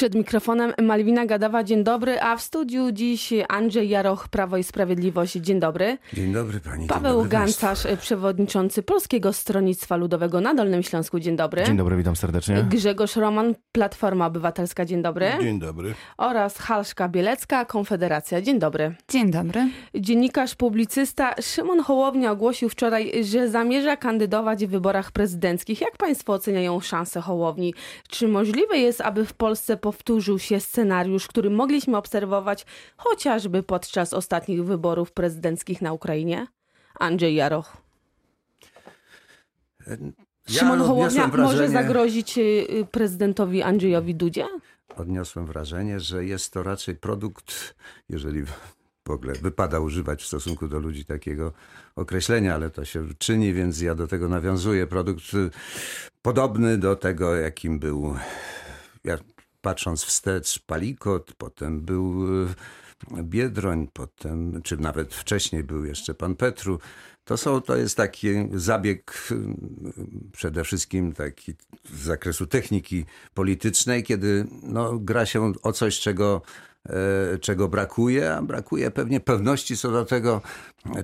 Przed mikrofonem Malwina Gadawa, dzień dobry, a w studiu dziś Andrzej Jaroch, Prawo i Sprawiedliwość, dzień dobry. Dzień dobry pani. Paweł dobry Gancarz, przewodniczący Polskiego Stronnictwa Ludowego na Dolnym Śląsku, dzień dobry. Dzień dobry, witam serdecznie. Grzegorz Roman, Platforma Obywatelska, dzień dobry. Dzień dobry. Oraz Halszka Bielecka, Konfederacja, dzień dobry. Dzień dobry. Dziennikarz, publicysta Szymon Hołownia ogłosił wczoraj, że zamierza kandydować w wyborach prezydenckich. Jak państwo oceniają szanse Hołowni? Czy możliwe jest, aby w Polsce powtórzył się scenariusz, który mogliśmy obserwować chociażby podczas ostatnich wyborów prezydenckich na Ukrainie? Andrzej Jaroch. Ja Szymon Hołownia odniosłem może wrażenie- zagrozić y, prezydentowi Andrzejowi Dudzie? Odniosłem wrażenie, że jest to raczej produkt, jeżeli w ogóle wypada używać w stosunku do ludzi takiego określenia, ale to się czyni, więc ja do tego nawiązuję. Produkt y, podobny do tego, jakim był, ja, patrząc wstecz, Palikot, potem był y, Biedroń, potem, czy nawet wcześniej był jeszcze pan Petru. To, są, to jest taki zabieg y, przede wszystkim taki z zakresu techniki politycznej, kiedy no, gra się o coś, czego, e, czego brakuje, a brakuje pewnie pewności co do tego,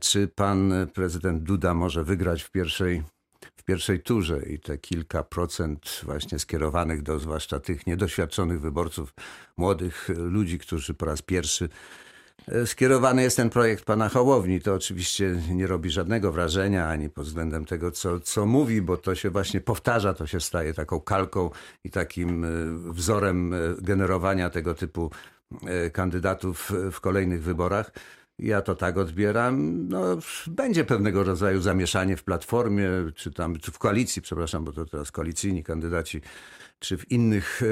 czy pan prezydent Duda może wygrać w pierwszej, w pierwszej turze i te kilka procent właśnie skierowanych do zwłaszcza tych niedoświadczonych wyborców, młodych ludzi, którzy po raz pierwszy E, Skierowany jest ten projekt pana Hołowni. To oczywiście nie robi żadnego wrażenia ani pod względem tego, co, co mówi, bo to się właśnie powtarza, to się staje taką kalką i takim e, wzorem e, generowania tego typu kandydatów w kolejnych wyborach. Ja to tak odbieram. No, będzie pewnego rodzaju zamieszanie w platformie, czy tam czy w koalicji, przepraszam, bo to teraz koalicyjni kandydaci czy w innych e,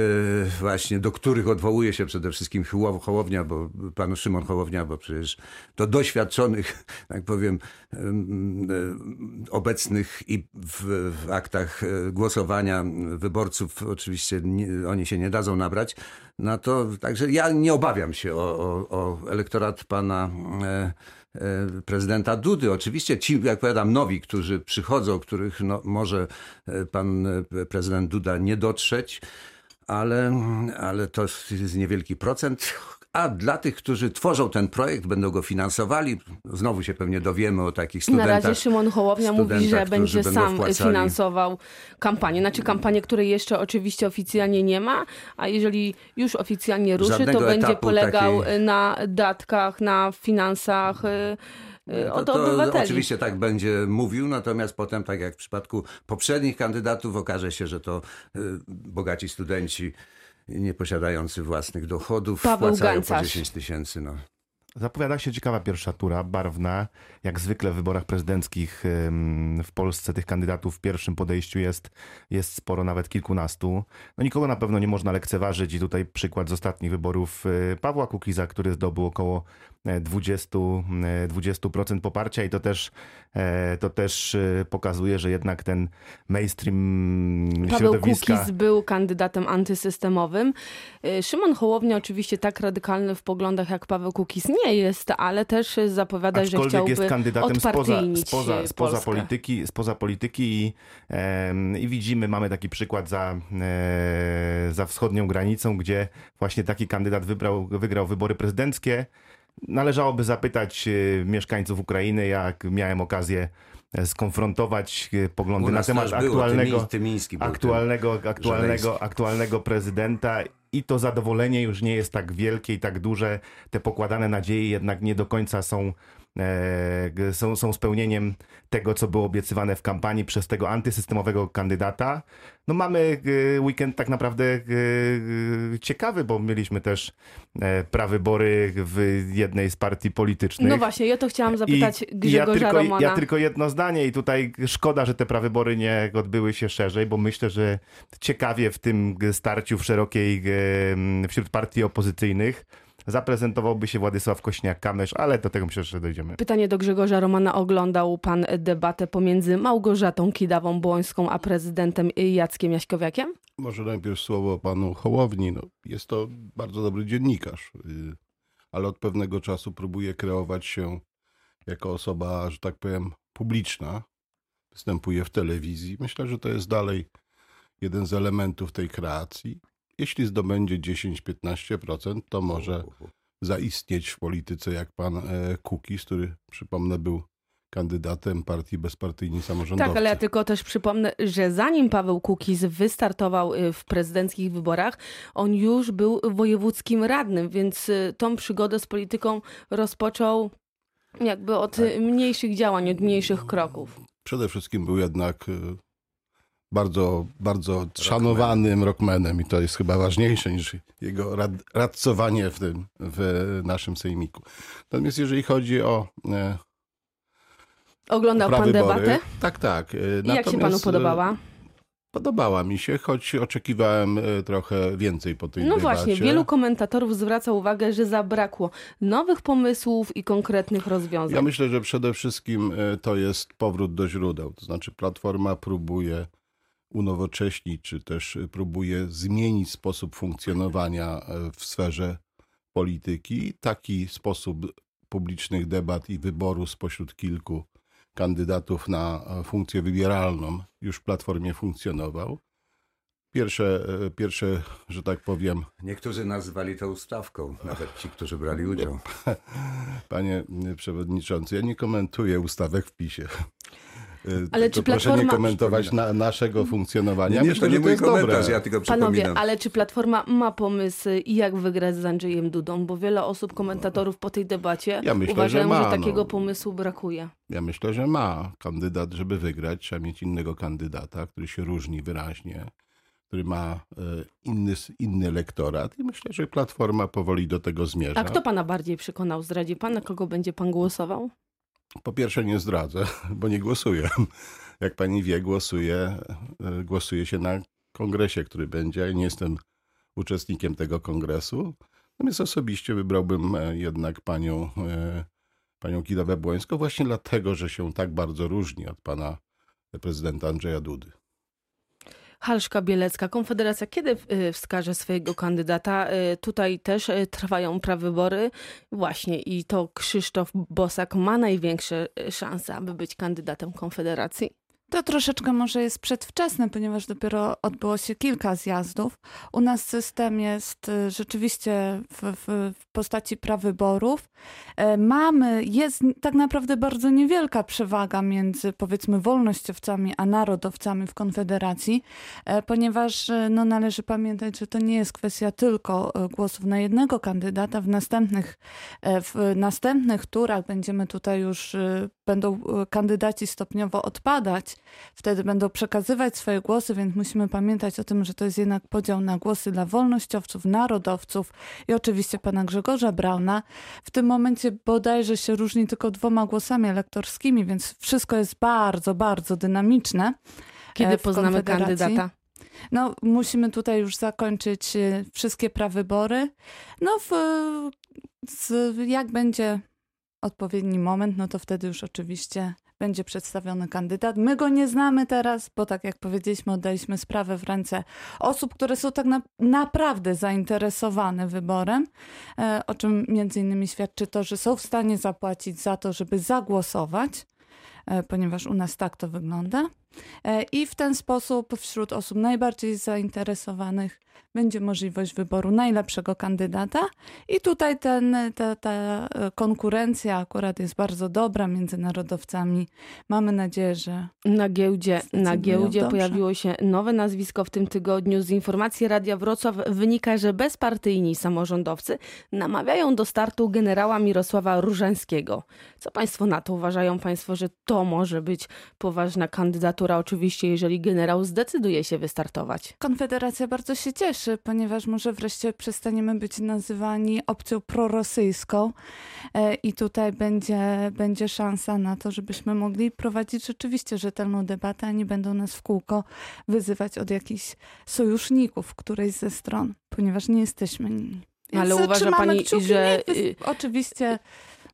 właśnie, do których odwołuje się przede wszystkim Hołow- Hołownia, bo pan Szymon Hołownia, bo przecież do doświadczonych, tak powiem, em, e, obecnych i w, w aktach e, głosowania wyborców oczywiście nie, oni się nie dadzą nabrać. No to także ja nie obawiam się o, o, o elektorat pana e, prezydenta Dudy. Oczywiście ci, jak powiadam, nowi, którzy przychodzą, których no, może e, pan e, prezydent Duda nie dotrzeć, ale, ale to jest niewielki procent. A dla tych, którzy tworzą ten projekt, będą go finansowali, znowu się pewnie dowiemy o takich Na studentach. razie Szymon Hołownia mówi, że będzie sam wpłacali. finansował kampanię. Znaczy kampanię, której jeszcze oczywiście oficjalnie nie ma, a jeżeli już oficjalnie ruszy, to Żadnego będzie etapu polegał takiej- na datkach, na finansach y, y, To, od to obywateli. oczywiście tak będzie mówił, natomiast potem, tak jak w przypadku poprzednich kandydatów, okaże się, że to y, bogaci studenci nie posiadający własnych dochodów Paweł wpłacają Gancarz. po 10 tysięcy. No. Zapowiada się ciekawa pierwsza tura, barwna. Jak zwykle w wyborach prezydenckich w Polsce tych kandydatów w pierwszym podejściu jest, jest sporo, nawet kilkunastu. No nikogo na pewno nie można lekceważyć i tutaj przykład z ostatnich wyborów y, Pawła Kukiza, który zdobył około 20, e, 20% poparcia i to też, e, to też e, pokazuje, że jednak ten mainstream Paweł środowiska... Kukiz był kandydatem antysystemowym. Szymon Hołownia oczywiście tak radykalny w poglądach jak Paweł Kukiz nie jest, ale też zapowiada, że Aczkolwiek chciałby jest kandydatem spoza, spoza, spoza, polityki, spoza polityki i, i widzimy, mamy taki przykład za, e, za wschodnią granicą, gdzie właśnie taki kandydat wybrał, wygrał wybory prezydenckie. Należałoby zapytać e, mieszkańców Ukrainy, jak miałem okazję e, skonfrontować U poglądy na temat było, aktualnego, Tymi- Tymiński był tym. aktualnego, aktualnego, aktualnego prezydenta i to zadowolenie już nie jest tak wielkie i tak duże. Te pokładane nadzieje jednak nie do końca są, e, są, są spełnieniem tego, co było obiecywane w kampanii przez tego antysystemowego kandydata. No mamy e, weekend tak naprawdę e, e, ciekawy, bo mieliśmy też e, prawybory w jednej z partii politycznych. No właśnie, ja to chciałam zapytać I ja Grzegorza tylko, Romana. ja tylko jedno zdanie i tutaj szkoda, że te prawybory nie odbyły się szerzej, bo myślę, że ciekawie w tym starciu w szerokiej em, wśród partii opozycyjnych zaprezentowałby się Władysław Kośniak-Kamysz, ale do tego myślę, że dojdziemy. Pytanie do Grzegorza Romana. Oglądał pan debatę pomiędzy Małgorzatą Kidawą-Błońską a prezydentem Jackiem Jaśkowiakiem? Może najpierw słowo panu Hołowni. No, jest to bardzo dobry dziennikarz, y, ale od pewnego czasu próbuje kreować się jako osoba, że tak powiem, publiczna. Występuje w telewizji. Myślę, że to jest dalej jeden z elementów tej kreacji. Jeśli zdobędzie 10-15%, to może zaistnieć w polityce jak pan e, Kukis, który przypomnę był kandydatem partii bezpartyjni samorządowcy. Tak, ale ja tylko też przypomnę, że zanim Paweł Kukiz wystartował y, w prezydenckich wyborach, on już był wojewódzkim radnym, więc y, tą przygodę z polityką rozpoczął jakby od y, mniejszych działań, od mniejszych kroków. Przede wszystkim był jednak bardzo, bardzo szanowanym rockmanem i to jest chyba ważniejsze niż jego rad, radcowanie w tym, w naszym sejmiku. Natomiast jeżeli chodzi o e, Oglądał pan prawybory, debatę? tak, tak. e, I jak się panu e, podobała? Podobała mi się, choć oczekiwałem e, trochę więcej po tej No debacie. właśnie, wielu komentatorów zwraca uwagę, że zabrakło nowych pomysłów i konkretnych rozwiązań. Ja myślę, że przede wszystkim to jest powrót do źródeł. To znaczy, Platforma próbuje unowocześnić, czy też próbuje zmienić sposób funkcjonowania e, w sferze polityki. Taki sposób publicznych debat i wyboru spośród kilku kandydatów na e, funkcję wybieralną już w Platformie funkcjonował. Pierwsze, e, pierwsze, że tak powiem, Niektórzy nazywali to ustawką, nawet ci, którzy brali udział. Panie przewodniczący, ja nie komentuję ustawek w PiSie. Y, Ale to czy proszę nie Platforma- komentować na, naszego funkcjonowania. Nie, nie, Myślę, to nie że mój jest komentarz, dobre. ja tylko Panowie, przypominam. ale czy Platforma ma pomysły, jak wygrać z Andrzejem Dudą? Bo wiele osób, komentatorów po tej debacie Ja myślę, uważają, że ma, że takiego no. pomysłu brakuje. Ja myślę, że ma kandydat, żeby wygrać. Trzeba mieć innego kandydata, który się różni wyraźnie, który ma e, inny, inny lektorat i myślę, że Platforma powoli do tego zmierza. A kto pana bardziej przekonał? Zdradzi pan, na kogo będzie pan głosował? Po pierwsze nie zdradzę, bo nie głosuję. Jak pani wie, głosuję, e, głosuje się na kongresie, który będzie. Nie jestem uczestnikiem tego kongresu. Natomiast osobiście wybrałbym e, jednak panią, e, panią Kidawę Błońską właśnie dlatego, że się tak bardzo różni od pana prezydenta Andrzeja Dudy. Halszka Bielecka, Konfederacja kiedy y, wskaże swojego kandydata? Y, Tutaj też y, trwają prawybory. Właśnie i to Krzysztof Bosak ma największe szanse, aby być kandydatem Konfederacji. To troszeczkę może jest przedwczesne, ponieważ dopiero odbyło się kilka zjazdów. U nas system jest y, rzeczywiście w, w, w postaci prawyborów. E, Mamy, jest tak naprawdę bardzo niewielka przewaga między powiedzmy wolnościowcami a narodowcami w Konfederacji, e, ponieważ e, no, należy pamiętać, że to nie jest kwestia tylko e, głosów na jednego kandydata. W następnych, e, w następnych turach będziemy tutaj już, będą kandydaci stopniowo odpadać wtedy będą przekazywać swoje głosy, więc musimy pamiętać o tym, że to jest jednak podział na głosy dla wolnościowców, narodowców i oczywiście pana Grzegorza Brauna. W tym momencie bodajże się różni tylko dwoma głosami elektorskimi, więc wszystko jest bardzo, bardzo dynamiczne. Kiedy E, w poznamy kandydata? No, musimy tutaj już zakończyć e, wszystkie prawybory. No, w, z, jak będzie odpowiedni moment, no to wtedy już oczywiście będzie przedstawiony kandydat. My go nie znamy teraz, bo tak jak powiedzieliśmy, oddaliśmy sprawę w ręce osób, które są tak na, naprawdę zainteresowane wyborem, e, o czym między innymi świadczy to, że są w stanie zapłacić za to, żeby zagłosować, e, ponieważ u nas tak to wygląda. E, I w ten sposób wśród osób najbardziej zainteresowanych będzie możliwość wyboru najlepszego kandydata. I tutaj ten, ta, ta e, konkurencja akurat jest bardzo dobra między narodowcami. Mamy nadzieję, że Na giełdzie, na giełdzie dobrze. pojawiło się nowe nazwisko w tym tygodniu. Z informacji Radia Wrocław wynika, że bezpartyjni samorządowcy namawiają do startu generała Mirosława Różańskiego. Co państwo na to? Uważają państwo, że to może być poważna kandydatura? Oczywiście, jeżeli generał zdecyduje się wystartować. Konfederacja bardzo się cieszy, ponieważ może wreszcie przestaniemy być nazywani opcją prorosyjską e, i tutaj będzie, będzie szansa na to, żebyśmy mogli prowadzić rzeczywiście rzetelną debatę, a nie będą nas w kółko wyzywać od jakichś sojuszników którejś ze stron, ponieważ nie jesteśmy nimi. Więc Ale uważa pani, kciuki, że, y, Oczywiście,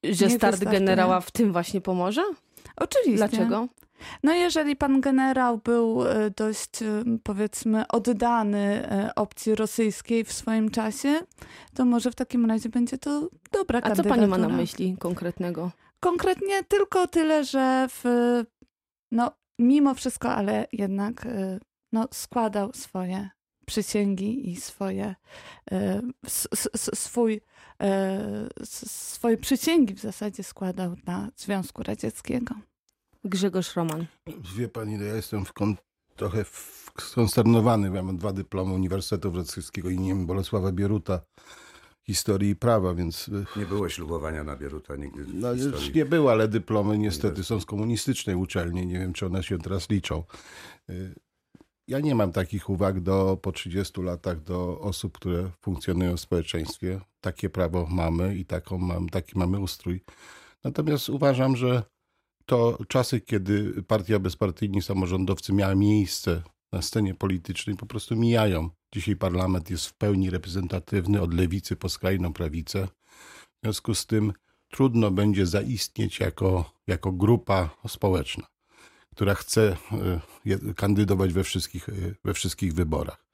że Nie start generała w tym właśnie pomoże? oczywiście. Dlaczego? No jeżeli pan generał był e, dość, e, powiedzmy, oddany e, opcji rosyjskiej w swoim czasie, to może w takim razie będzie to dobra A co pani ma na myśli konkretnego? Konkretnie tylko tyle, że w, no, mimo wszystko, ale jednak no, składał swoje przysięgi i swoje, swój, swoje przysięgi w zasadzie składał dla Związku Radzieckiego. Grzegorz Roman. Wie pani, no ja jestem w kon, trochę skonsternowany. Ja mam dwa dyplomy Uniwersytetu Wrocławskiego imieniem Bolesława Bieruta historii i prawa, więc... Nie było ślubowania na Bieruta nigdy w no, historii. Nie było, ale dyplomy niestety są z komunistycznej uczelni. Nie wiem, czy one się teraz liczą. Y, ja nie mam takich uwag do, po 30 latach do osób, które funkcjonują w społeczeństwie. Takie prawo mamy i taką mam, taki mamy ustrój. Natomiast uważam, że to czasy, kiedy partia bezpartyjni samorządowcy miała miejsce na scenie politycznej, po prostu mijają. Dzisiaj parlament jest w pełni reprezentatywny od lewicy po skrajną prawicę. W związku z tym trudno będzie zaistnieć jako, jako grupa społeczna, która chce e, kandydować we wszystkich, e, we wszystkich wyborach.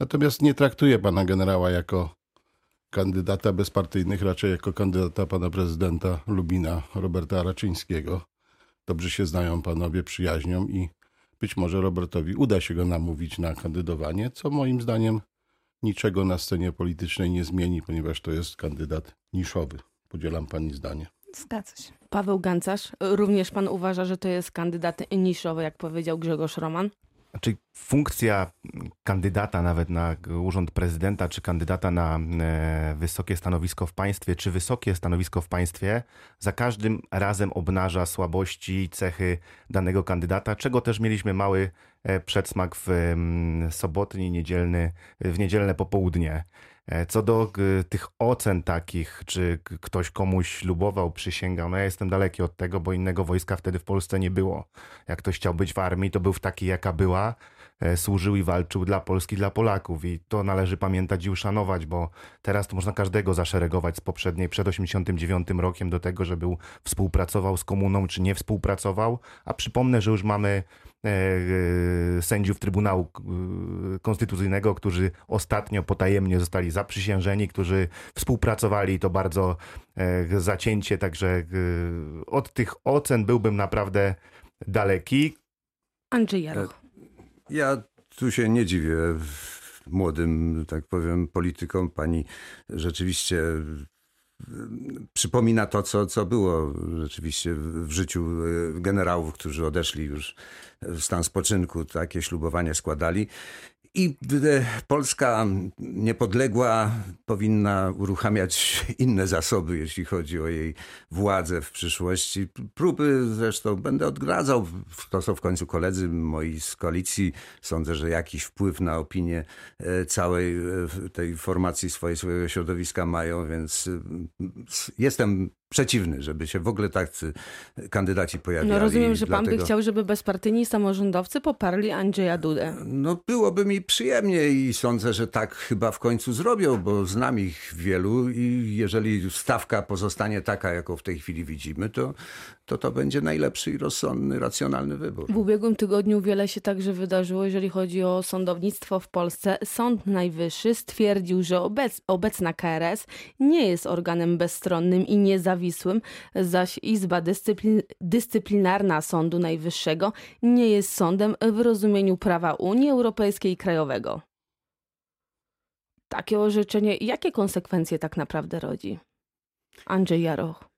Natomiast nie traktuję pana generała jako kandydata bezpartyjnych, raczej jako kandydata pana prezydenta Lubina Roberta Raczyńskiego. Dobrze się znają panowie, przyjaźnią i być może Robertowi uda się go namówić na kandydowanie, co moim zdaniem niczego na scenie politycznej nie zmieni, ponieważ to jest kandydat niszowy. Podzielam pani zdanie. Zgadza się. Paweł Gancarz, również pan uważa, że to jest kandydat niszowy, jak powiedział Grzegorz Roman? Znaczy funkcja kandydata nawet na urząd prezydenta, czy kandydata na e, wysokie stanowisko w państwie, czy wysokie stanowisko w państwie, za każdym razem obnaża słabości, cechy danego kandydata, czego też mieliśmy mały przedsmak w sobotni, niedzielny, w niedzielne popołudnie. E, co do tych ocen takich, czy ktoś komuś ślubował, przysięgał, no ja jestem daleki od tego, bo innego wojska wtedy w Polsce nie było. Jak ktoś chciał być w armii, to był w takiej, jaka była, e, służył i walczył dla Polski, dla Polaków. I to należy pamiętać i uszanować, bo teraz to można każdego zaszeregować z poprzedniej, przed 89 rokiem do tego, że był, współpracował z komuną, czy nie współpracował. A przypomnę, że już mamy E, e, sędziów Trybunału e, Konstytucyjnego, którzy ostatnio potajemnie zostali zaprzysiężeni, którzy współpracowali to bardzo zacięcie, także od tych ocen byłbym naprawdę daleki. Andrzej Jaroch. Ja tu się nie dziwię młodym, tak powiem, politykom. Pani rzeczywiście przypomina to, co, co było rzeczywiście w życiu generałów, którzy odeszli już w stan spoczynku, takie ślubowanie składali. I e, Polska niepodległa powinna uruchamiać inne zasoby, jeśli chodzi o jej władzę w przyszłości. Próby zresztą będę odgradzał, to są w końcu koledzy moi z koalicji. Sądzę, że jakiś wpływ na opinię e, całej e, tej formacji swojego środowiska mają, więc jestem przeciwny, żeby się w ogóle tacy kandydaci pojawiali. No rozumiem, że dlatego... pan by chciał, żeby bezpartyjni samorządowcy poparli Andrzeja Dudę. No byłoby mi przyjemnie i sądzę, że tak chyba w końcu zrobią, bo znam ich wielu i jeżeli stawka pozostanie taka, jaką w tej chwili widzimy, to to, to będzie najlepszy i rozsądny, racjonalny wybór. W ubiegłym tygodniu wiele się także wydarzyło, jeżeli chodzi o sądownictwo w Polsce. Sąd Najwyższy stwierdził, że obec, obecna KRS nie jest organem bezstronnym i niezawisłym, zaś Izba Dyscyplin Dyscyplinarna Sądu Najwyższego nie jest sądem w rozumieniu prawa Unii Europejskiej i krajowego. Takie orzeczenie, jakie konsekwencje tak naprawdę rodzi? Andrzej Jaroch.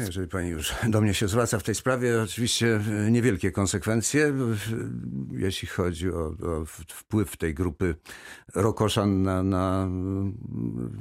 Jeżeli pani już do mnie się zwraca w tej sprawie, oczywiście e, niewielkie konsekwencje, jeśli chodzi o, o wpływ tej grupy Rokoszan na, na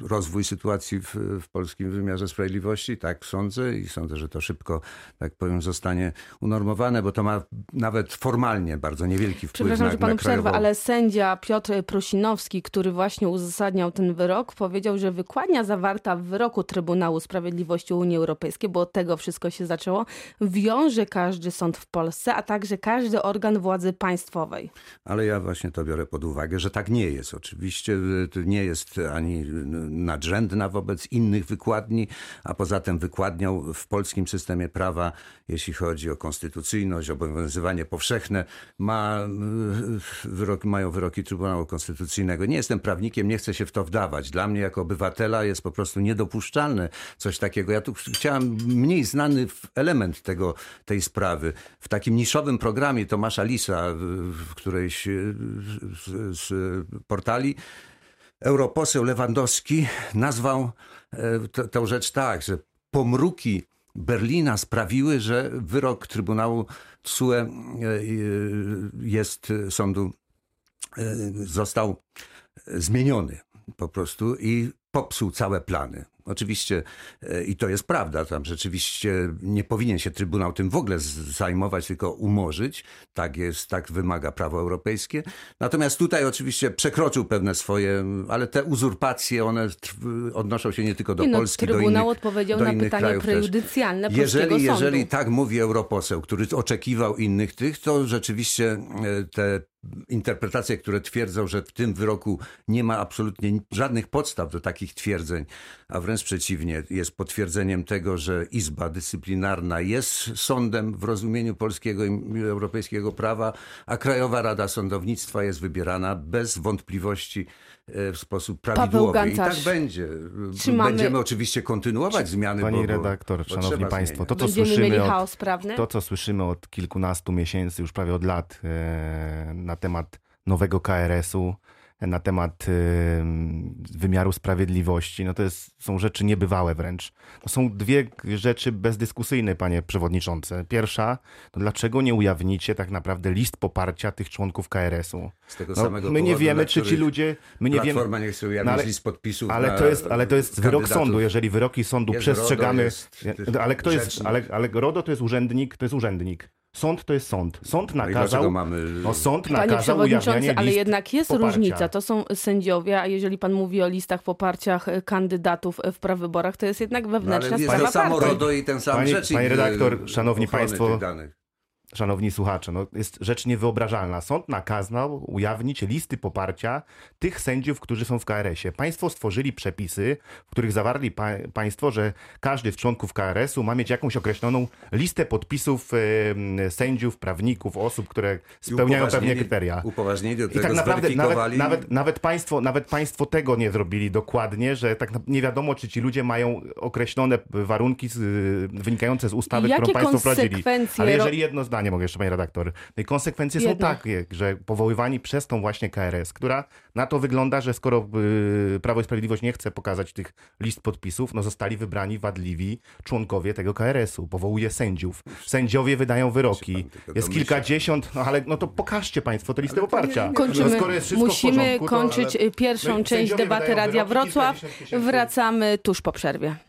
rozwój sytuacji w, w, polskim wymiarze sprawiedliwości. Tak sądzę i sądzę, że to szybko, tak powiem, zostanie unormowane, bo to ma nawet formalnie bardzo niewielki wpływ Przepraszam, na, że panu na przerwę, ale sędzia Piotr Prosinowski, który właśnie uzasadniał ten wyrok, powiedział, że wykładnia zawarta w wyroku Trybunału Sprawiedliwości Unii Europejskiej, bo od tego wszystko się zaczęło, wiąże każdy sąd w Polsce, a także każdy organ władzy państwowej. Ale ja właśnie to biorę pod uwagę, że tak nie jest. Oczywiście to nie jest ani nadrzędna wobec innych wykładni, a poza tym wykładnią w polskim systemie prawa, jeśli chodzi o konstytucyjność, obowiązywanie powszechne, ma wyrok, mają wyroki Trybunału Konstytucyjnego. Nie jestem prawnikiem, nie chcę się w to wdawać. Dla mnie jako obywatela jest po prostu niedopuszczalne coś takiego. Ja tu chciałem mniej znany element tego, tej sprawy. W takim niszowym programie Tomasza Lisa, w, którejś e, z, z portali, europoseł Lewandowski nazwał e, tę rzecz tak, że pomruki Berlina sprawiły, że wyrok Trybunału TSUE e, jest sądu został zmieniony po prostu i popsuł całe plany. Oczywiście, e, i to jest prawda, tam rzeczywiście nie powinien się Trybunał tym w ogóle zajmować, tylko umorzyć. Tak jest, tak wymaga prawo europejskie. Natomiast tutaj oczywiście przekroczył pewne swoje, ale te uzurpacje, one odnoszą się nie tylko do Nie no, Polski, do Trybunał innych, odpowiedział do na pytanie prejudycjalne Jeżeli, sądu. jeżeli tak mówi europoseł, który oczekiwał innych tych, to rzeczywiście e, te interpretacje, które twierdzą, że w tym wyroku nie ma absolutnie żadnych podstaw do takich twierdzeń, a wręcz przeciwnie, jest potwierdzeniem tego, że Izba Dyscyplinarna jest sądem w rozumieniu polskiego i europejskiego prawa, a Krajowa Rada Sądownictwa jest wybierana bez wątpliwości w sposób prawidłowy. I tak będzie. czy mamy- Będziemy oczywiście kontynuować zmiany. Pani bo- redaktor, bo szanowni państwo, to co Będziemy słyszymy od? To, co słyszymy od kilkunastu miesięcy, już prawie od lat, e, na temat nowego KRS-u, e, na temat wymiaru sprawiedliwości, no to jest, są rzeczy niebywałe wręcz. To są dwie rzeczy bezdyskusyjne, panie przewodniczący. Pierwsza, to dlaczego nie ujawnicie tak naprawdę list poparcia tych członków KRS-u? Z tego No, samego my nie wiemy, czy ci ludzie... My nie wiemy, nie chce ujawnić No, ale- list podpisów ale to jest, ale to jest wyrok sądu. Jeżeli wyroki sądu Jest przestrzegamy. Jest ale kto jest. Ale, ale RODO to jest urzędnik, to jest urzędnik. Sąd to jest sąd. Sąd No nakazał. mamy... No, sąd Panie nakazał przewodniczący, ale list jednak jest poparcia. różnica. To są sędziowie, a jeżeli pan mówi o listach poparciach e, kandydatów e, w prawyborach, to jest jednak No, ale wewnętrzna jest sprawa to samo. RODO i ten sam Pani- rzecznik. pani redaktor, e, szanowni ochrony państwo, tych danych. Szanowni słuchacze, no jest rzecz niewyobrażalna. Sąd nakazał ujawnić listy poparcia tych sędziów, którzy są w KRS-ie. Państwo stworzyli przepisy, w których zawarli pa państwo, że każdy z członków KRS-u ma mieć jakąś określoną listę podpisów sędziów, prawników, osób, które I spełniają pewne kryteria. Upoważnieni do I tego tak naprawdę nawet, nawet, nawet, państwo, nawet państwo tego nie zrobili dokładnie, że tak nie wiadomo, czy ci ludzie mają określone warunki z, wynikające z ustawy, Jakie którą państwo wprowadzili. Ale jeżeli jedno zdanie mogę jeszcze, panie redaktor. No i konsekwencje są takie, że powoływani przez tą właśnie KRS, która na to wygląda, że skoro y, Prawo i Sprawiedliwość nie chce pokazać tych list podpisów, no zostali wybrani wadliwi członkowie tego KRS-u. Powołuje sędziów. Sędziowie wydają wyroki. Jest kilkadziesiąt, no ale no to pokażcie państwo te listy to nie- poparcia. nie- Kończymy. No Musimy porządku, to- kończyć ale- e, pierwszą No część debaty Radia Wrocław. tysięcy- Wracamy tuż po przerwie.